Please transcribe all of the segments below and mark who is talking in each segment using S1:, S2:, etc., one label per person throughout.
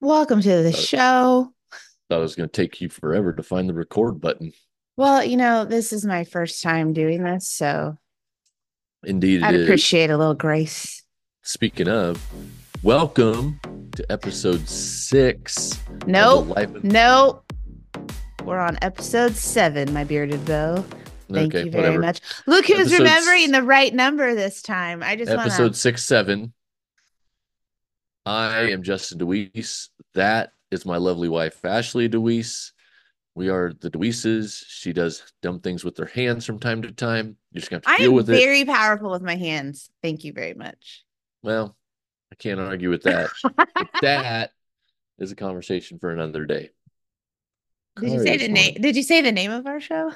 S1: Welcome to the
S2: Thought-
S1: show.
S2: Thought it was going to take you forever to find the record button.
S1: Well, you know, this is my first time doing this, so
S2: Indeed,
S1: I'd
S2: it is.
S1: appreciate a little grace.
S2: Speaking of, welcome to episode six.
S1: Nope,
S2: of-
S1: nope. We're on episode seven, my bearded bow. Thank
S2: okay,
S1: you very
S2: whatever.
S1: much. Look who's
S2: Episode
S1: remembering the right number this time. I just want
S2: Episode
S1: to.
S2: six, seven. I am Justin DeWeese. That is my lovely wife, Ashley DeWeese. We are the DeWeeses. She does dumb things with her hands from time to time. You're just going to have
S1: I
S2: to deal
S1: am
S2: with it.
S1: very powerful with my hands. Thank you very much.
S2: Well, I can't argue with that. That is a conversation for another day.
S1: Did you say the name? Did you say the name of our show?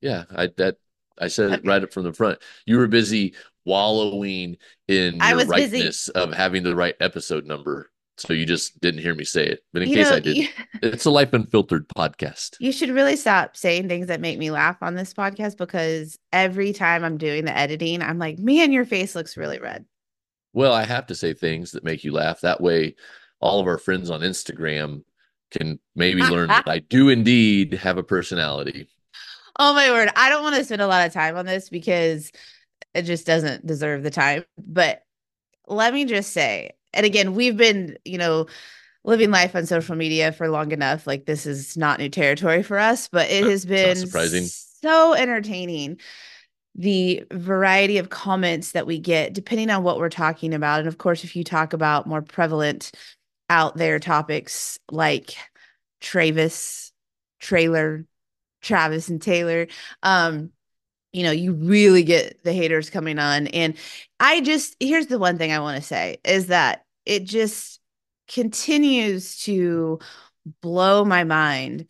S2: Yeah, I that I said it right up from the front. You were busy wallowing in
S1: I
S2: your
S1: was busy.
S2: rightness of having the right episode number, so you just didn't hear me say it. But in
S1: You
S2: case
S1: know,
S2: I did,
S1: you,
S2: it's a Life Unfiltered podcast.
S1: you should really stop saying things that make me laugh on this podcast because every time I'm doing the editing, I'm like, man, your face looks really red.
S2: Well, I have to say things that make you laugh. That way, all of our friends on Instagram can maybe learn that I do indeed have a personality.
S1: Oh my word. I don't want to spend a lot of time on this because it just doesn't deserve the time. But let me just say, and again, we've been, you know, living life on social media for long enough. Like this is not new territory for us, but it has been
S2: surprising.
S1: so entertaining. The variety of comments that we get, depending on what we're talking about. And of course, if you talk about more prevalent out there topics like Travis, trailer, Travis and Taylor, um, you know, you really get the haters coming on. And I just, here's the one thing I want to say is that it just continues to blow my mind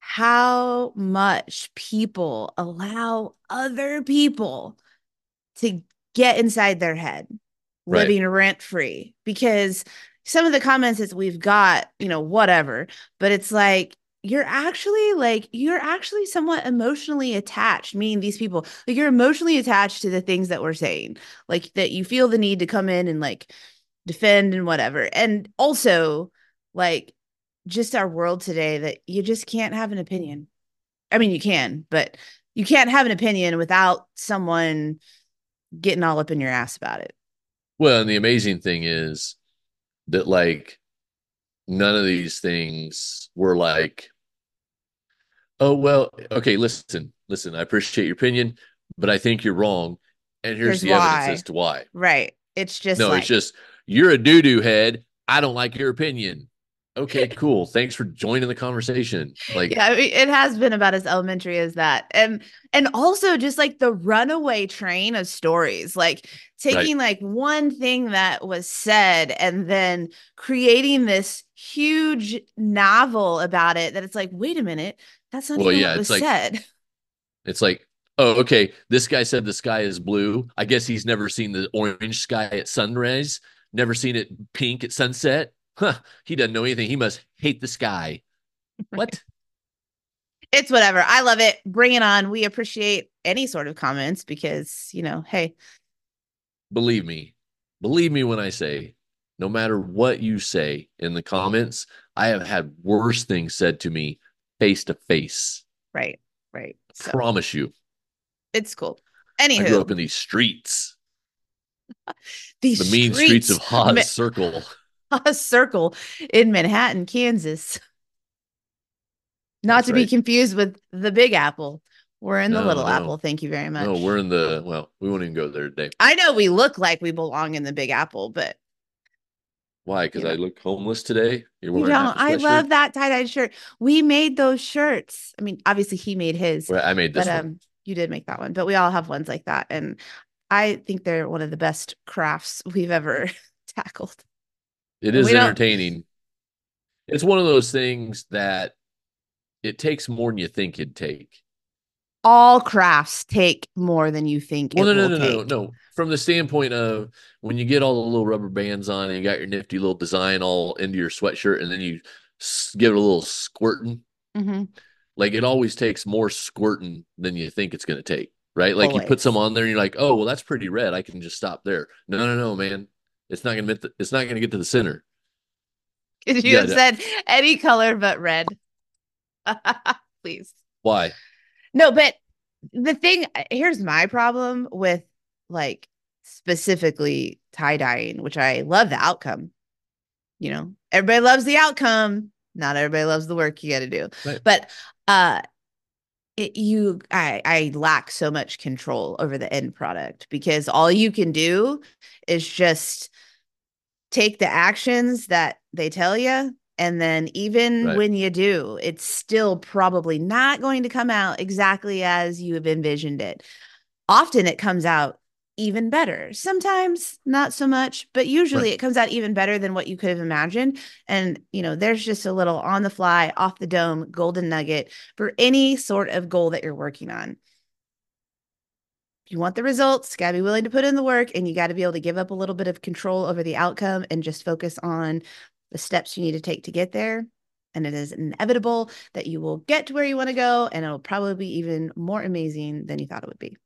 S1: how much people allow other people to get inside their head
S2: Right.
S1: living rent free because some of the comments that we've got you know whatever but it's like you're actually like you're actually somewhat emotionally attached meaning these people like you're emotionally attached to the things that we're saying like that you feel the need to come in and like defend and whatever. And also like just our world today that you just can't have an opinion. I mean you can but you can't have an opinion without someone getting all up in your ass about it.
S2: Well, and the amazing thing is that like none of these things were like, oh well, okay, listen, listen, I appreciate your opinion, but I think you're wrong. And here's
S1: Here's
S2: the
S1: why.
S2: evidence as to why.
S1: right it's just
S2: no,
S1: like,
S2: it's just you're a doo-doo head. I don't like your opinion. Okay, cool. Thanks for joining the conversation. Like
S1: yeah I mean, it has been about as elementary as that and and also just like the runaway train of stories like taking like one thing that was said and then creating this huge novel about it that it's like wait a minute that's not
S2: Well,
S1: even
S2: yeah,
S1: what
S2: it's like-
S1: said
S2: It's like, oh, okay, this guy said the sky is blue. I guess he's never seen the orange sky at sunrise, never seen it pink at sunset. Huh, he doesn't know anything. He must hate the sky. What?
S1: it's whatever i love it bring it on we appreciate any sort of comments because you know hey
S2: Believe me, believe me when I say, no matter what you say in the comments, I have had worse things said to me face to face.
S1: right right so
S2: Promise you.
S1: it's cool
S2: I grew
S1: anywho
S2: up in these streets,
S1: these
S2: the mean streets, of Haas
S1: Ma-
S2: Circle.
S1: a circle in Manhattan, Kansas. Not
S2: That's
S1: to be confused with the Big Apple. We're in the
S2: No,
S1: Little
S2: no.
S1: Apple. Thank you very much.
S2: No, we're in the well, we won't even go there today.
S1: I know we look like we belong in the Big Apple, but
S2: Why? Because
S1: You
S2: I look homeless today. You're
S1: you
S2: wearing half
S1: don't. I love that tie-dye shirt. We made those shirts. I mean, obviously he made his,
S2: Well, I made this
S1: but
S2: one.
S1: um, you did make that one. But we all have ones like that, and I think they're one of the best crafts we've ever tackled.
S2: It is
S1: we don't-
S2: entertaining. It's one of those things that it takes more than you think it'd take.
S1: All crafts take more than you think.
S2: Well, no, no, no, no,
S1: take.
S2: no. From the standpoint of when you get all the little rubber bands on and you got your nifty little design all into your sweatshirt, and then you give it a little squirting,
S1: Mhm.
S2: like it always takes more squirting than you think it's going to take, right? Like you put
S1: Always.
S2: some on there and you're like, oh, well, that's pretty red. I can just stop there. No, no, no, man. It's not going to, it's not going to get to the center.
S1: Could you
S2: Yeah,
S1: have said any color but red? Please.
S2: Why?
S1: No, but the thing here's my problem with like specifically tie dyeing, which I love the outcome. You know, everybody loves the outcome. Not everybody loves the work you got to do.
S2: Right.
S1: But uh it, you I I lack so much control over the end product because all you can do is just take the actions that they tell you and then even
S2: Right.
S1: when you do it's still probably not going to come out exactly as you have envisioned it often it comes out even better sometimes not so much but usually
S2: Right.
S1: it comes out even better than what you could have imagined and you know there's just a little on the fly off the dome golden nugget for any sort of goal that you're working on if you want the results, got to be willing to put in the work and you got to be able to give up a little bit of control over the outcome and just focus on the steps you need to take to get there. And it is inevitable that you will get to where you want to go and it'll probably be even more amazing than you thought it would be.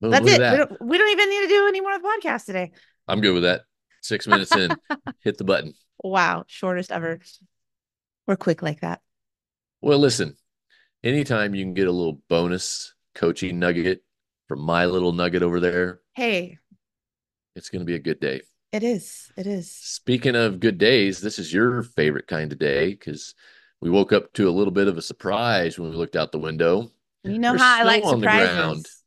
S2: Well,
S1: That's it.
S2: at
S1: We don't, we don't even need to do any more of the podcast today.
S2: I'm good with that. Six minutes in, hit the button.
S1: Wow. Shortest ever. We're quick like that.
S2: Well, listen, anytime you can get a little bonus coaching nugget from my little nugget over there,
S1: Hey,
S2: it's going to be a good day.
S1: It is. It is.
S2: Speaking of good days, this is your favorite kind of day because we woke up to a little bit of a surprise when we looked out the window.
S1: You know
S2: There's
S1: how I like
S2: snow on the
S1: surprises.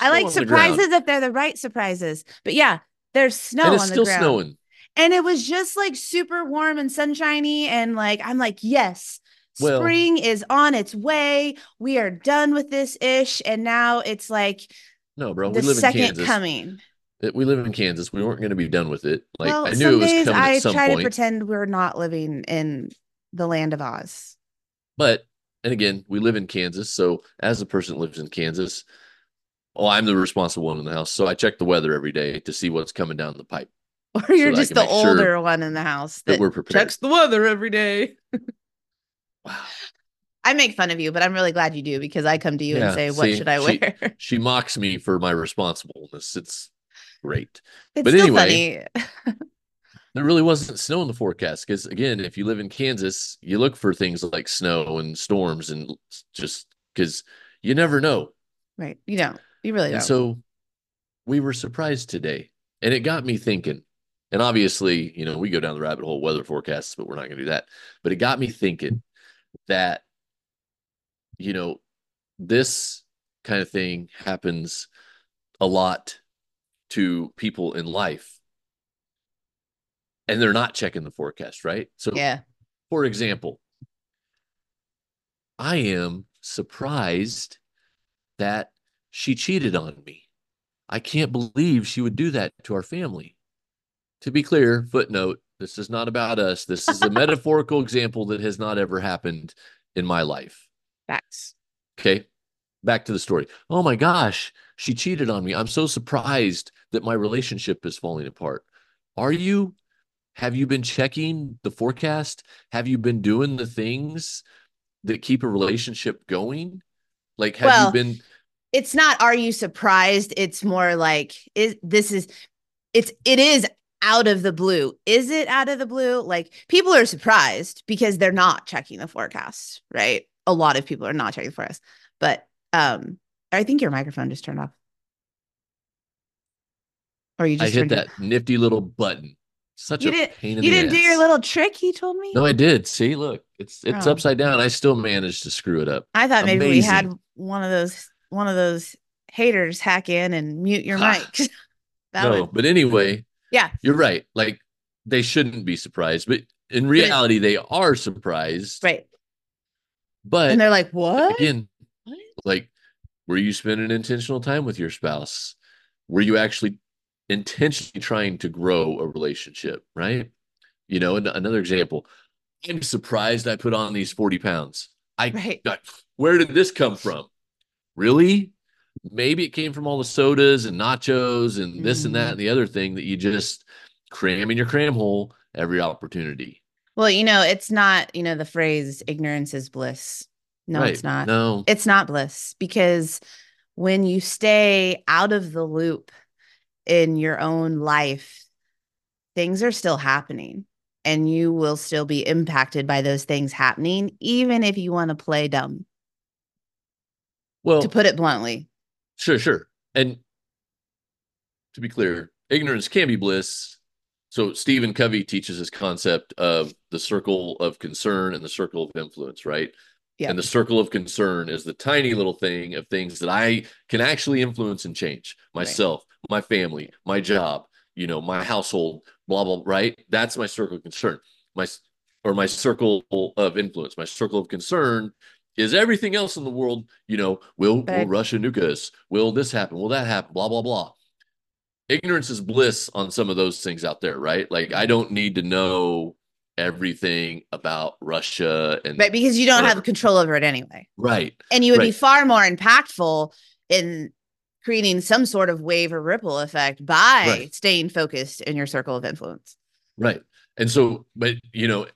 S1: I like surprises if they're the right surprises. But yeah, there's snow
S2: and it's
S1: on the
S2: still
S1: ground.
S2: snowing.
S1: and it was just like super warm and sunshiny and like i'm like yes
S2: Well-
S1: spring is on its way we are done with this ish and now it's like
S2: No, bro,
S1: the
S2: we live in
S1: second coming
S2: We live in Kansas. We weren't going to be done with it. Like
S1: well
S2: I knew it was coming
S1: i
S2: at some
S1: try to
S2: point.
S1: pretend we're not living in the land of oz
S2: But and again, we live in Kansas, so as a person that lives in Kansas, oh, I'm the responsible one in the house. So I check the weather every day to see what's coming down the pipe.
S1: or you're
S2: that I
S1: just the
S2: make sure
S1: older one in the house
S2: that
S1: that,
S2: we're prepared.
S1: checks the weather every day
S2: Wow.
S1: i make fun of you but i'm really glad you do because i come to you
S2: Yeah,
S1: and say what
S2: see,
S1: should i
S2: she-
S1: wear
S2: She mocks me for my responsibleness. It's great.
S1: it's
S2: but anyway,
S1: funny
S2: There really wasn't snow in the forecast because again, if you live in Kansas, you look for things like snow and storms and just because you never know.
S1: right you don't you really
S2: And
S1: don't
S2: so we were surprised today. And it got me thinking. And obviously, you know, we go down the rabbit hole weather forecasts, but we're not going to do that. But it got me thinking that, you know, this kind of thing happens a lot to people in life. And they're not checking the forecast, right? So,
S1: yeah
S2: for example, I am surprised that she cheated on me. I can't believe she would do that to our family. To be clear, footnote this is not about us. This is a metaphorical example that has not ever happened in my life.
S1: facts
S2: Okay. Back to the story. Oh my gosh, she cheated on me. I'm so surprised that my relationship is falling apart. Are you? Have you been checking the forecast? Have you been doing the things that keep a relationship going? Like, have
S1: Well,
S2: you been?
S1: it's not are you surprised it's more like is this is it's it is out of the blue is it out of the blue like people are surprised because they're not checking the forecast right a lot of people are not checking the forecast but um i think your microphone just turned off or you just I
S2: hit
S1: turned it-
S2: that nifty little button. Such
S1: You
S2: a pain in
S1: you didn't do your little trick he told me
S2: No, I did. See, look, it's it's
S1: Oh.
S2: upside down. I still managed to screw it up.
S1: i thought maybe we had one of those one of those haters hack in and mute your mic that
S2: no,
S1: would
S2: but anyway,
S1: yeah
S2: You're right. Like they shouldn't be surprised, but in reality, they are surprised.
S1: right
S2: But
S1: and they're like what
S2: again, like, were you spending intentional time with your spouse? Were you actually intentionally trying to grow a relationship? Right. You know, and another example, I'm surprised I put on these 40 pounds. I,
S1: Right.
S2: I- where did this come from? Really? Maybe it came from all the sodas and nachos and this and that
S1: Mhm.
S2: and the other thing that you just cram in your cram hole every opportunity.
S1: Well, you know, it's not, you know, the phrase ignorance is bliss. No,
S2: right.
S1: it's not.
S2: No.
S1: It's not bliss because when you stay out of the loop in your own life, things are still happening. and you will still be impacted by those things happening, even if you want to play dumb.
S2: Well,
S1: to put it bluntly.
S2: Sure, sure. And to be clear, ignorance can be bliss. So Stephen Covey teaches this concept of the circle of concern and the circle of influence, right? Yeah. And the circle of concern is the tiny little thing of things that I can actually influence and change myself, right. my family, my job, you know, my household, blah blah, right? That's my circle of concern. My or my circle of influence, my circle of concern is everything else in the world, you know, will, will Russia nuke us? Will this happen? Will that happen? Blah, blah, blah. Ignorance is bliss on some of those things out there, right? Like I mm-hmm. don't need to know everything about Russia and
S1: right because you don't whatever. have control over it anyway.
S2: Right.
S1: And you would
S2: right.
S1: be far more impactful in creating some sort of wave or ripple effect by right. staying focused in your circle of influence.
S2: Right. And so, but you know,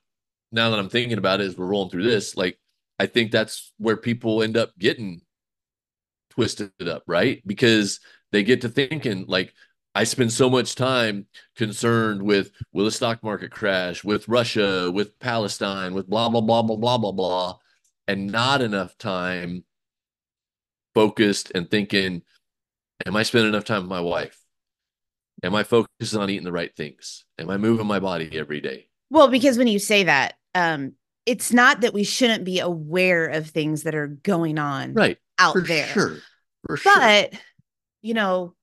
S2: now that I'm thinking about it as we're rolling through this, like I think that's where people end up getting twisted up, right? Because they get to thinking like I spend so much time concerned with will the stock market crash, with Russia, with Palestine, with blah blah blah blah blah blah blah, and not enough time focused and thinking, am I spending enough time with my wife? Am I focused on eating the right things? Am I moving my body every day?
S1: Well, because when you say that, um, it's not that we shouldn't be aware of things that are going on
S2: right
S1: out
S2: For
S1: there.
S2: Sure. For
S1: but sure. you know,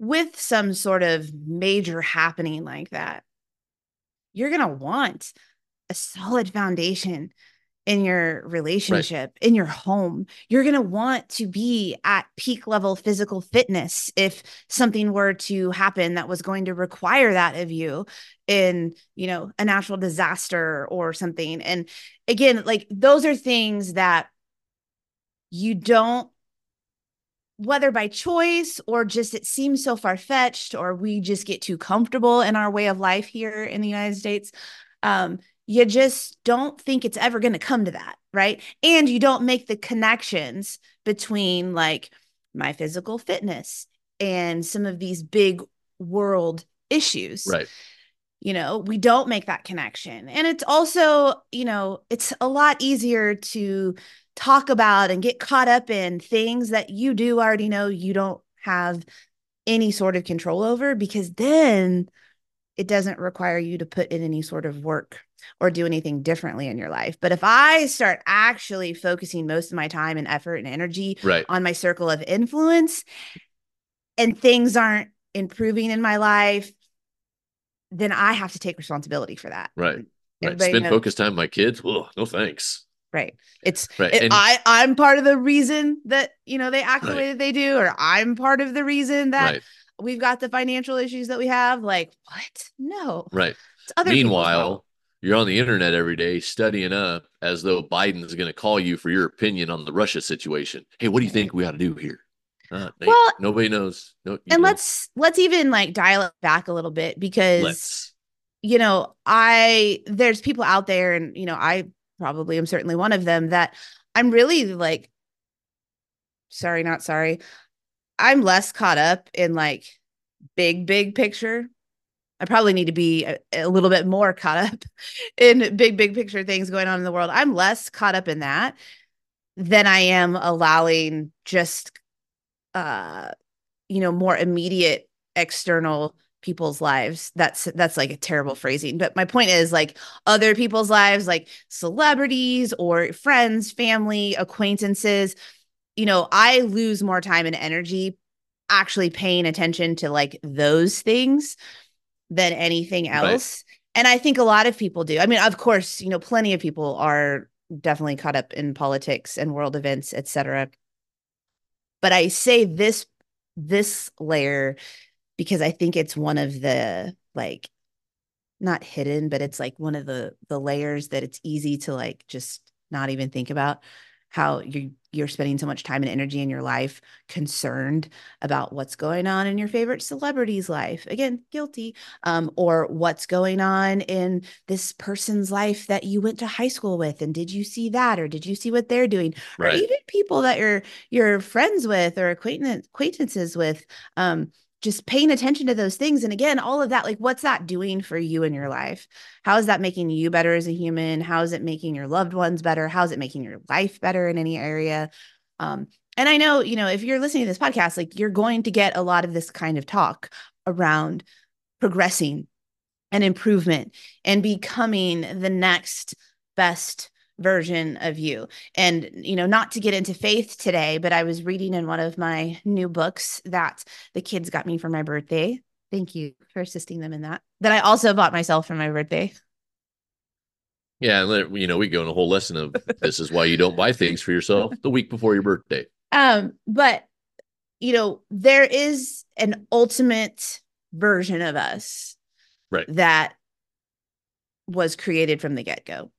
S1: with some sort of major happening like that, you're gonna want a solid foundation in your relationship, right. in your home. You're going to want to be at peak level physical fitness if something were to happen that was going to require that of you in, you know, a natural disaster or something. And again, like those are things that you don't whether by choice or just it seems so far fetched or we just get too comfortable in our way of life here in the United States um, you just don't think it's ever going to come to that, right? And you don't make the connections between like my physical fitness and some of these big world issues.
S2: Right.
S1: You know, we don't make that connection. And it's also, you know, it's a lot easier to talk about and get caught up in things that you do already know you don't have any sort of control over because then it doesn't require you to put in any sort of work or do anything differently in your life. But if I start actually focusing most of my time and effort and energy
S2: right.
S1: on my circle of influence and things aren't improving in my life, then I have to take responsibility for that.
S2: Right. right. Spend knows. focused time with my kids. Well, no thanks.
S1: Right. It's right. It, I I'm part of the reason that you know they act right. the way that they do, or I'm part of the reason that right. we've got the financial issues that we have. Like what? No.
S2: Right. Meanwhile, you're on the internet every day studying up as though Biden is going to call you for your opinion on the Russia situation. Hey, what do you think we ought to do here? Uh, well, nobody knows. No,
S1: and know. let's let's even like dial it back a little bit because let's. you know I there's people out there, and you know I probably am certainly one of them that I'm really like. Sorry, not sorry. I'm less caught up in like big big picture I probably need to be a, a, little bit more caught up in big, big picture things going on in the world. I'm less caught up in that than I am allowing just, uh, you know, more immediate external people's lives. That's that's like a terrible phrasing, but my point is like other people's lives, like celebrities or friends, family, acquaintances. You know, I lose more time and energy actually paying attention to like those things than anything else. Right. And I think a lot of people do. I mean, of course, you know, plenty of people are definitely caught up in politics and world events, etc. But I say this this layer because I think it's one of the like not hidden, but it's like one of the the layers that it's easy to like just not even think about how you you're spending so much time and energy in your life concerned about what's going on in your favorite celebrity's life again guilty um, or what's going on in this person's life that you went to high school with and did you see that or did you see what they're doing right. or even people that you're you're friends with or acquaintance acquaintances with um, just paying attention to those things. And again all of that like what's that doing for you in your life? How is that making you better as a human? How is it making your loved ones better? How is it making your life better in any area? Um, and i know you know if you're listening to this podcast like you're going to get a lot of this kind of talk around progressing and improvement and becoming the next best version of you. And, you know, not to get into faith today, but I was reading in one of my new books that the kids got me for my birthday. Thank you for assisting them in that. That I also bought myself for my birthday.
S2: Yeah, and you know, we go in a whole lesson of this is why you don't buy things for yourself the week before your birthday.
S1: Um, but you know, there is an ultimate version of us
S2: right
S1: that was created from the get-go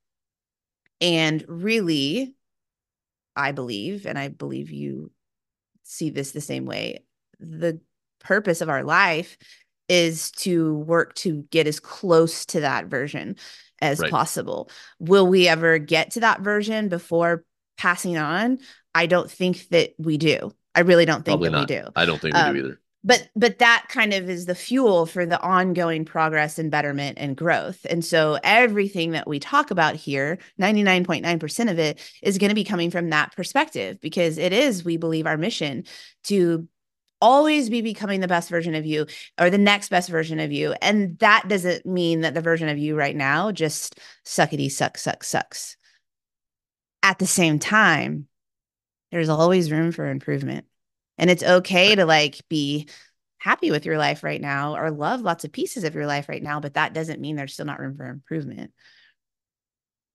S1: and really, I believe, and I believe you see this the same way, the purpose of our life is to work to get as close to that version as right. possible. Will we ever get to that version before passing on? I don't think that we do. I really don't think Probably that not. we do.
S2: I don't think we um, do either
S1: but but that kind of is the fuel for the ongoing progress and betterment and growth. And so everything that we talk about here 99.9% of it is going to be coming from that perspective because it is we believe our mission to always be becoming the best version of you or the next best version of you. And that doesn't mean that the version of you right now just suckety suck suck sucks. At the same time there's always room for improvement and it's okay to like be happy with your life right now or love lots of pieces of your life right now, but that doesn't mean there's still not room for improvement.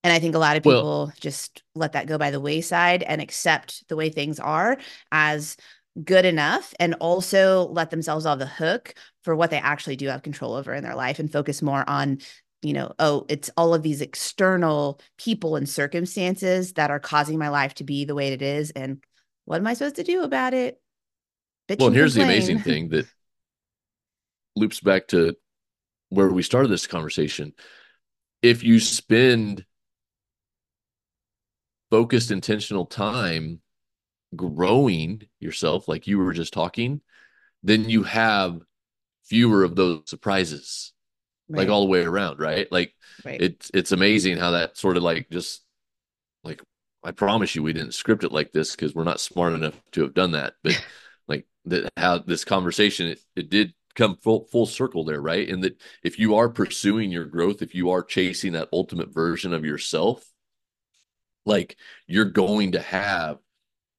S1: And I think a lot of people well, just let that go by the wayside and accept the way things are as good enough and also let themselves off the hook for what they actually do have control over in their life and focus more on you know oh it's all of these external people and circumstances that are causing my life to be the way it is and what am i supposed to do about it
S2: Bitch well, here's complain. the amazing thing that loops back to where we started this conversation. If you spend focused, intentional time growing yourself, like you were just talking, then you have fewer of those surprises, right. like all the way around, right? Like right. it's it's amazing how that sort of like just like I promise you we didn't script it like this because we're not smart enough to have done that, but that how this conversation it, it did come full full circle there, right? And that if you are pursuing your growth, if you are chasing that ultimate version of yourself, like you're going to have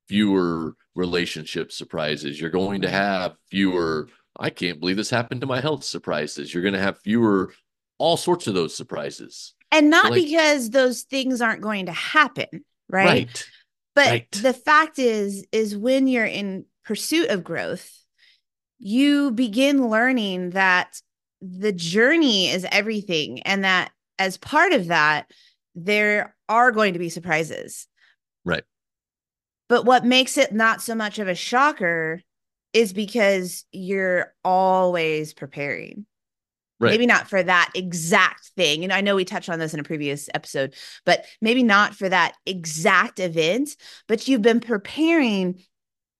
S2: fewer relationship surprises. You're going to have fewer, I can't believe this happened to my health surprises. You're going to have fewer all sorts of those surprises.
S1: And not so like, because those things aren't going to happen, right? Right. But right. the fact is is when you're in pursuit of growth, you begin learning that the journey is everything and that as part of that, there are going to be surprises.
S2: Right.
S1: But what makes it not so much of a shocker is because you're always preparing. Right. Maybe not for that exact thing. And I know we touched on this in a previous episode, but maybe not for that exact event, but you've been preparing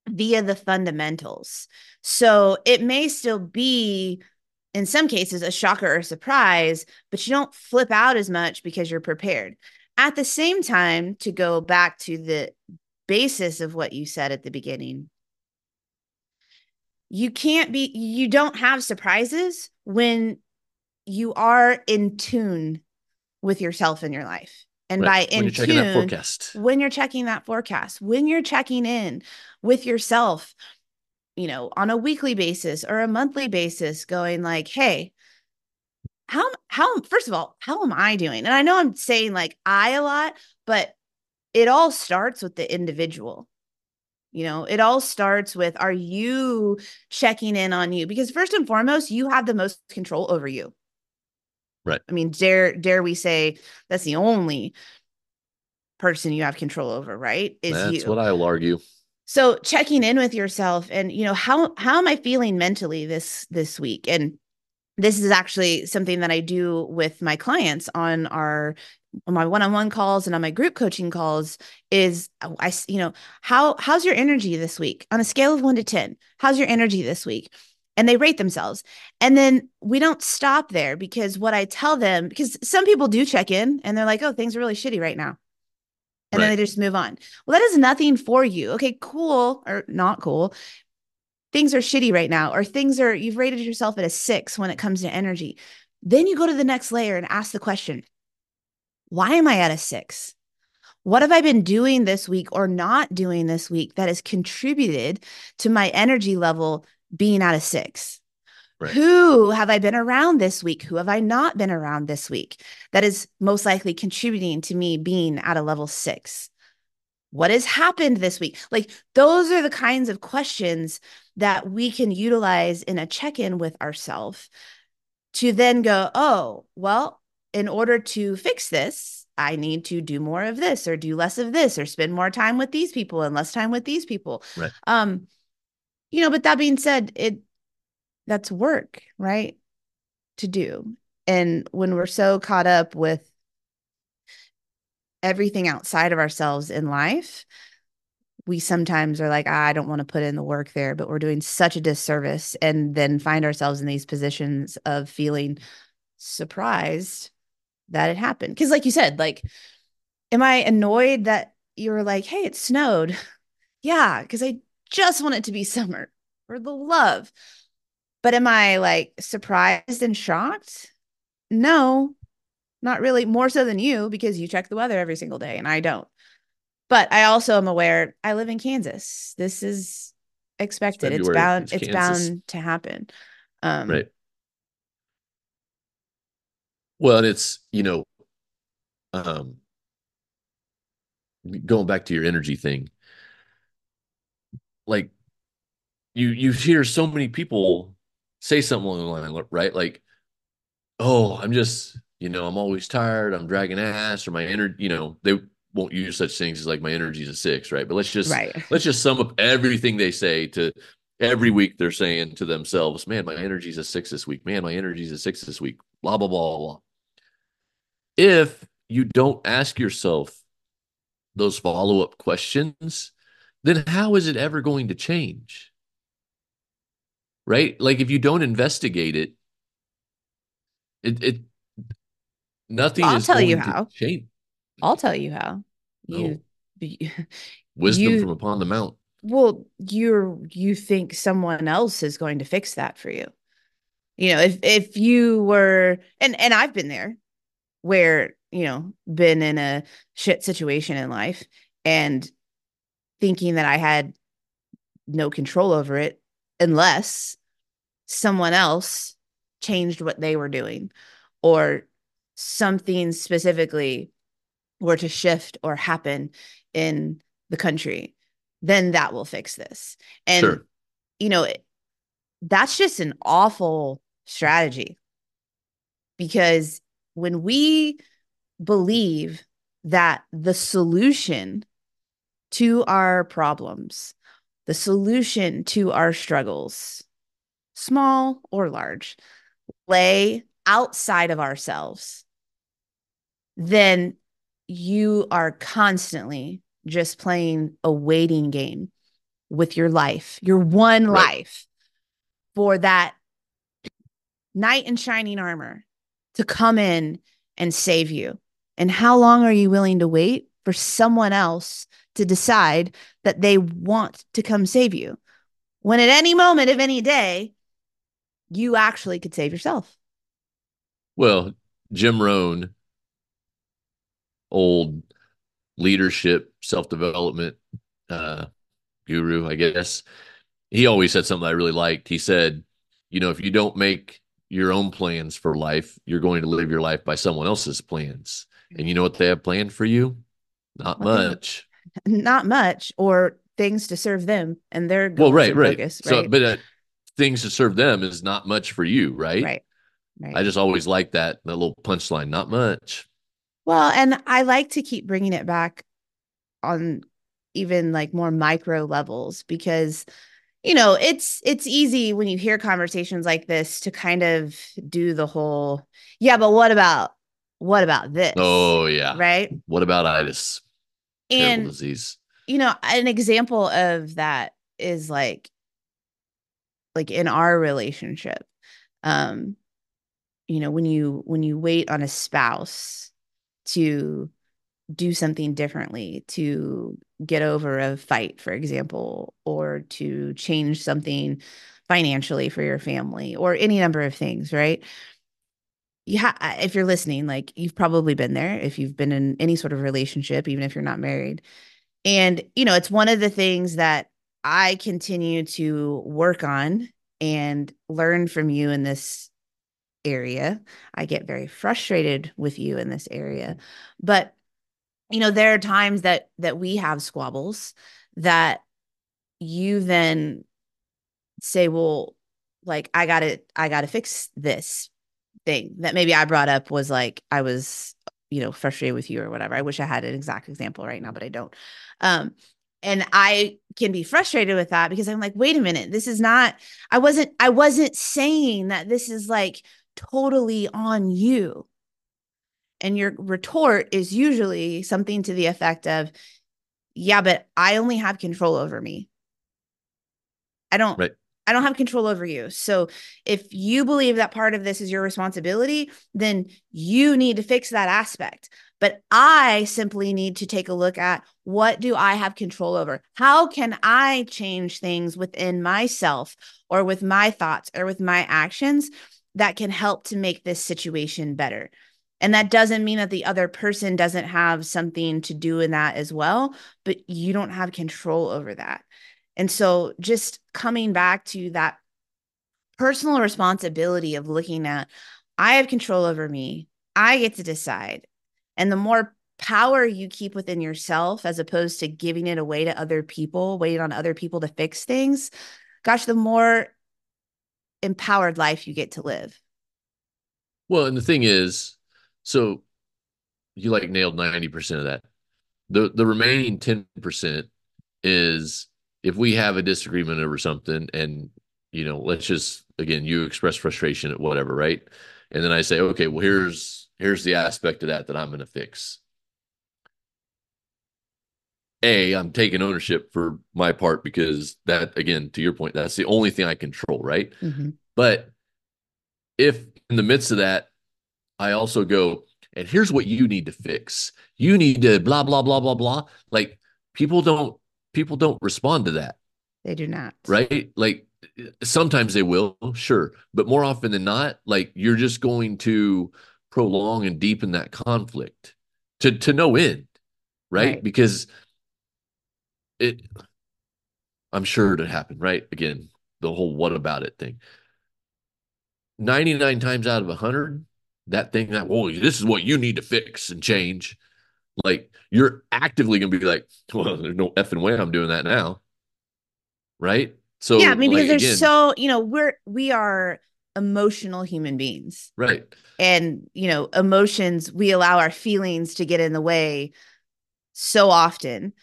S1: via the fundamentals. So it may still be, in some cases, a shocker or surprise, but you don't flip out as much because you're prepared. At the same time, to go back to the basis of what you said at the beginning, you can't be, you don't have surprises when you are in tune with yourself in your life. And right. by in when you're tune, forecast. when you're checking that forecast, when you're checking in with yourself, you know, on a weekly basis or a monthly basis, going like, hey, how how first of all, how am I doing? And I know I'm saying like I a lot, but it all starts with the individual. You know, it all starts with are you checking in on you? Because first and foremost, you have the most control over you.
S2: Right.
S1: I mean, dare dare we say that's the only person you have control over, right?
S2: Is that's you. what I'll argue.
S1: So checking in with yourself and you know, how how am I feeling mentally this this week? And this is actually something that I do with my clients on our on my one-on-one calls and on my group coaching calls is oh, I you know how how's your energy this week on a scale of 1 to 10 how's your energy this week and they rate themselves. And then we don't stop there because what I tell them, because some people do check in and they're like, oh, things are really shitty right now. And right. then they just move on. Well, that is nothing for you. Okay, cool or not cool. Things are shitty right now, or things are, you've rated yourself at a six when it comes to energy. Then you go to the next layer and ask the question why am I at a six? What have I been doing this week or not doing this week that has contributed to my energy level being at a six? Right. Who have I been around this week? Who have I not been around this week that is most likely contributing to me being at a level six? What has happened this week? Like, those are the kinds of questions that we can utilize in a check in with ourselves to then go, oh, well, in order to fix this, I need to do more of this or do less of this or spend more time with these people and less time with these people.
S2: Right.
S1: Um, you know, but that being said, it that's work, right? To do. And when we're so caught up with everything outside of ourselves in life, we sometimes are like, ah, I don't want to put in the work there, but we're doing such a disservice and then find ourselves in these positions of feeling surprised that it happened. Cause like you said, like, am I annoyed that you were like, hey, it snowed? yeah, because I just want it to be summer for the love. But am I like surprised and shocked? No, not really. More so than you because you check the weather every single day and I don't. But I also am aware I live in Kansas. This is expected. It's, it's bound it's, it's bound to happen. Um
S2: right. Well, it's, you know, um going back to your energy thing. Like you you hear so many people say something along the line, right? Like, oh, I'm just, you know, I'm always tired. I'm dragging ass, or my energy, you know, they won't use such things as like my energy is a six, right? But let's just right. let's just sum up everything they say to every week they're saying to themselves, man, my energy is a six this week. Man, my energy is a six this week. Blah blah blah blah. If you don't ask yourself those follow up questions, then how is it ever going to change? right? Like if you don't investigate it, it it nothing.
S1: I'll tell you how. Change. I'll tell you how.
S2: You, no. Oh. you wisdom you, from upon the mount.
S1: Well, you're you think someone else is going to fix that for you. You know, if if you were and and I've been there where, you know, been in a shit situation in life and thinking that I had no control over it unless someone else changed what they were doing or something specifically were to shift or happen in the country then that will fix this and sure. you know that's just an awful strategy because when we believe that the solution to our problems the solution to our struggles, small or large, lay outside of ourselves, then you are constantly just playing a waiting game with your life, your one right. life for that knight in shining armor to come in and save you. And how long are you willing to wait for someone else to decide that they want to come save you. When at any moment of any day, you actually could save yourself.
S2: Well, Jim Rohn, old leadership, self development uh, guru, I guess, he always said something I really liked. He said, you know, if you don't make your own plans for life, you're going to live your life by someone else's plans. And you know what they have planned for you? Not much.
S1: Not much, or things to serve them and their well, right, right. Focus,
S2: right. So, but uh, things to serve them is not much for you, right?
S1: Right. Right.
S2: I just always like that that little punchline. Not much.
S1: Well, and I like to keep bringing it back on even like more micro levels because you know it's it's easy when you hear conversations like this to kind of do the whole yeah but what about what about this?
S2: Oh yeah.
S1: Right.
S2: What about itis? And disease.
S1: You know, an example of that is like like in our relationship um you know when you when you wait on a spouse to do something differently to get over a fight for example or to change something financially for your family or any number of things right yeah uh, if you're listening like you've probably been there if you've been in any sort of relationship even if you're not married and you know it's one of the things that i continue to work on and learn from you in this area. I get very frustrated with you in this area. Mm-hmm. But you know, there are times that that we have squabbles that you then say, well, like I got to I got to fix this thing that maybe I brought up was like I was, you know, frustrated with you or whatever. I wish I had an exact example right now, but I don't. Um and i can be frustrated with that because i'm like wait a minute this is not i wasn't i wasn't saying that this is like totally on you and your retort is usually something to the effect of yeah but i only have control over me i don't right. I don't have control over you so if you believe that part of this is your responsibility then you need to fix that aspect but I simply need to take a look at what do I have control over? How can I change things within myself or with my thoughts or with my actions that can help to make this situation better? And that doesn't mean that the other person doesn't have something to do in that as well, but you don't have control over that. And so just coming back to that personal responsibility of looking at, I have control over me. I get to decide. And the more power you keep within yourself as opposed to giving it away to other people, waiting on other people to fix things, gosh, the more empowered life you get to live.
S2: Well, and the thing is, so you like nailed 90% of that. The the remaining 10% is if we have a disagreement over something and you know, let's just again, you express frustration at whatever, right? And then I say, okay, well here's here's the aspect of that that I'm going to fix. A, I'm taking ownership for my part because that, again, to your point, that's the only thing I control, right? Mm-hmm. But if in the midst of that, I also go, and here's what you need to fix. You need to blah, blah, blah, blah, blah. Like people don't, people don't respond to that.
S1: They do not.
S2: Right? Like sometimes they will, sure. But more often than not, like you're just going to, prolong and deepen that conflict to to no end right, right. because it i'm sure it happened right again the whole what about it thing 99 times out of 100 that thing that well this is what you need to fix and change like you're actively going to be like well there's no effing way i'm doing that now right
S1: so yeah i mean like, because there's so you know we're we are emotional human beings.
S2: Right.
S1: And, you know, emotions, we allow our feelings to get in the way so often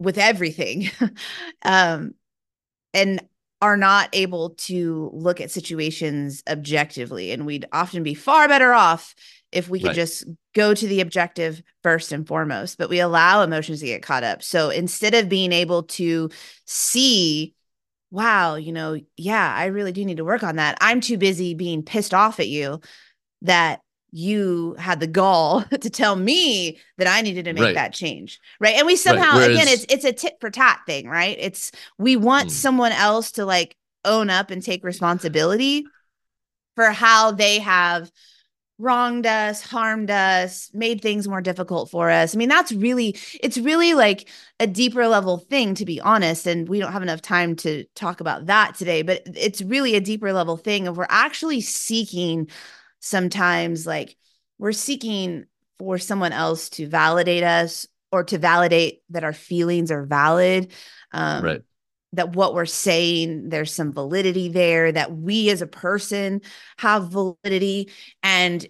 S1: with everything. um, and are not able to look at situations objectively. And we'd often be far better off if we could right. just go to the objective first and foremost, but we allow emotions to get caught up. So instead of being able to see wow, you know, yeah, I really do need to work on that. I'm too busy being pissed off at you that you had the gall to tell me that I needed to make right. that change. Right. And we somehow right. Whereas, again it's it's a tit for tat thing, right? It's we want hmm. someone else to like own up and take responsibility for how they have wronged us, harmed us, made things more difficult for us. I mean, that's really, it's really like a deeper level thing, to be honest. And we don't have enough time to talk about that today, but it's really a deeper level thing of we're actually seeking sometimes like we're seeking for someone else to validate us or to validate that our feelings are valid. Um, right that what we're saying there's some validity there that we as a person have validity and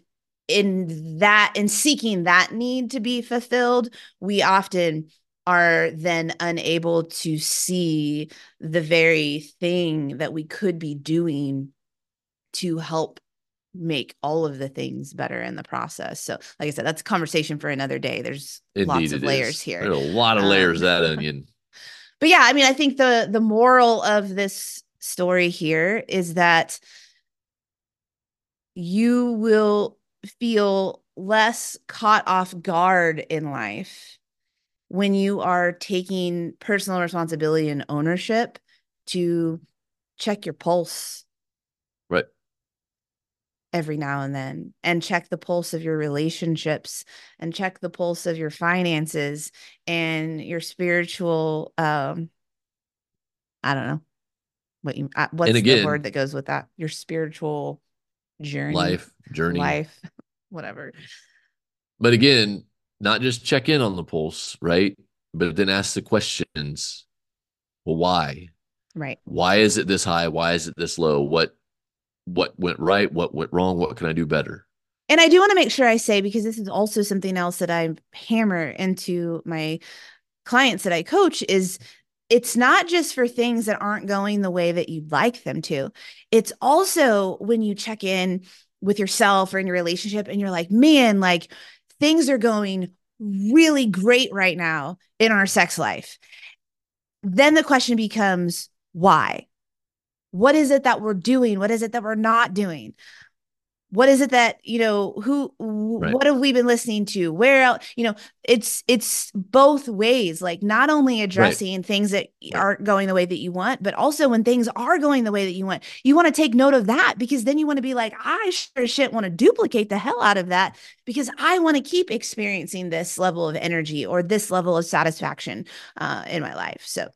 S1: in that in seeking that need to be fulfilled we often are then unable to see the very thing that we could be doing to help make all of the things better in the process. So, like I said, that's a conversation for another day. There's Indeed lots of layers is. here.
S2: There's a lot of layers um, that onion
S1: but yeah, I mean, I think the the moral of this story here is that you will feel less caught off guard in life when you are taking personal responsibility and ownership to check your pulse. Every now and then and check the pulse of your relationships and check the pulse of your finances and your spiritual um i don't know what you uh, what's the word that goes with that your spiritual journey
S2: Life, journey.
S1: life whatever
S2: But again, not just check in on the pulse, right? But then ask the questions. Well, why?
S1: right
S2: Why is it this high? Why is it this low? What what went right? What went wrong? What can I do better?
S1: And I do want to make sure I say, because this is also something else that I hammer into my clients that I coach, is it's not just for things that aren't going the way that you'd like them to. It's also when you check in with yourself or in your relationship and you're like, man, like things are going really great right now in our sex life. Then the question becomes, why? What is it that we're doing? What is it that we're not doing? what is it that you know who
S2: Right.
S1: what have we been listening to where else you know it's it's both ways like not only addressing things that
S2: Right.
S1: aren't going the way that you want but also when things are going the way that you want you want to take note of that because then you want to be like i sure shit want to duplicate the hell out of that because i want to keep experiencing this level of energy or this level of satisfaction uh, in my life so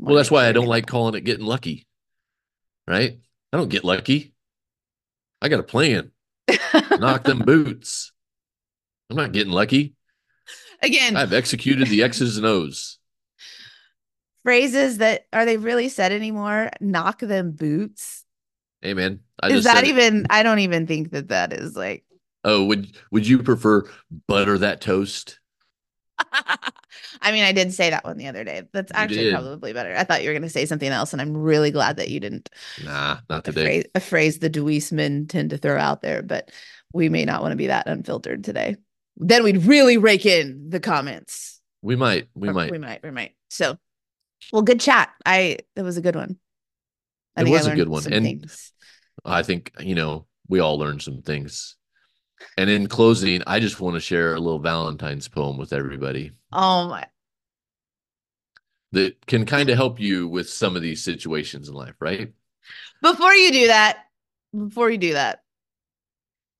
S2: Well, that's why I don't like calling it getting lucky. Right? I don't get lucky. I got a plan. Knock them boots. I'm not getting lucky.
S1: again
S2: I've executed the X's and O's.
S1: phrases that are they really said anymore knock them boots
S2: Hey man, I
S1: is
S2: just
S1: that
S2: said it.
S1: even i don't even think that that is like
S2: Oh, would would you prefer butter that toast?
S1: i mean i did say that one the other day that's
S2: You
S1: actually
S2: did.
S1: probably better i thought you were going to say something else and i'm really glad that you didn't
S2: Nah, not
S1: a
S2: today.
S1: phrase, a phrase the DeWeese men tend to throw out there but we may not want to be that unfiltered today then we'd really rake in the comments
S2: We might. We
S1: Or
S2: might.
S1: we might we might so well good chat i it was a good one I
S2: It was a good one, and-
S1: things.
S2: I think, you know, we all learned some things. And in closing, I just want to share a little Valentine's poem with everybody
S1: oh my
S2: that can kind of help you with some of these situations in life, right?
S1: Before you do that, before you do that,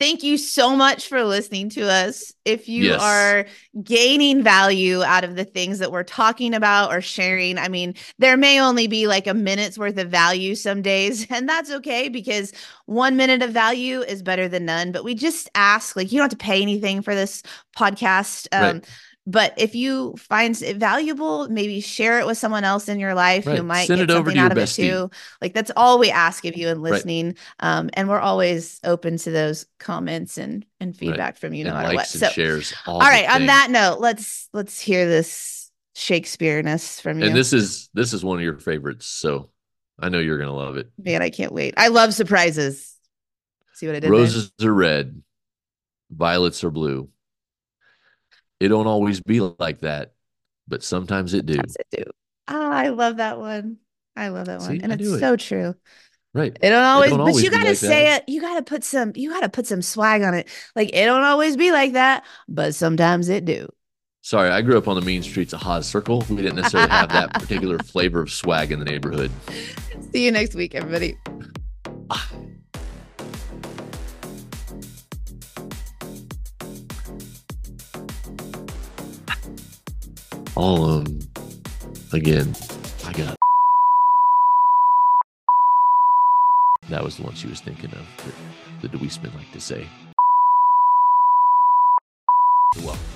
S1: thank you so much for listening to us. If you
S2: Yes.
S1: are gaining value out of the things that we're talking about or sharing, I mean, there may only be like a minute's worth of value some days, and that's okay because one minute of value is better than none. But we just ask, like, you don't have to pay anything for this podcast. Um,
S2: Right.
S1: But if you find it valuable, maybe share it with someone else in your life who might
S2: Send
S1: get
S2: it over
S1: something out of it
S2: bestie.
S1: too. Like that's all we ask of you in
S2: Right.
S1: listening. Um, and we're always open to those comments and and feedback from you no
S2: and
S1: matter what. So
S2: shares. All,
S1: all
S2: the
S1: on that note, let's let's hear this Shakespeare-ness from you.
S2: And this is this is one of your favorites, so I know you're gonna love it.
S1: man, I can't wait. I love surprises. See what I did there?
S2: Roses are red, violets are blue. It don't always be like that, but sometimes it do.
S1: Yes, I do. Ah, I love that one. I love that
S2: See,
S1: one. And
S2: I
S1: it's
S2: knew it.
S1: so true.
S2: Right.
S1: It don't always,
S2: don't
S1: but you gotta
S2: like
S1: say
S2: that.
S1: it. You gotta put some, you gotta put some swag on it. Like it don't always be like that, but sometimes it do.
S2: Sorry, I grew up on the mean streets of Haas Circle. We didn't necessarily have that particular flavor of swag in the neighborhood.
S1: See you next week, everybody.
S2: all of them. Again, I got. That was the one she was thinking of. The, the we spin like to say. Welcome.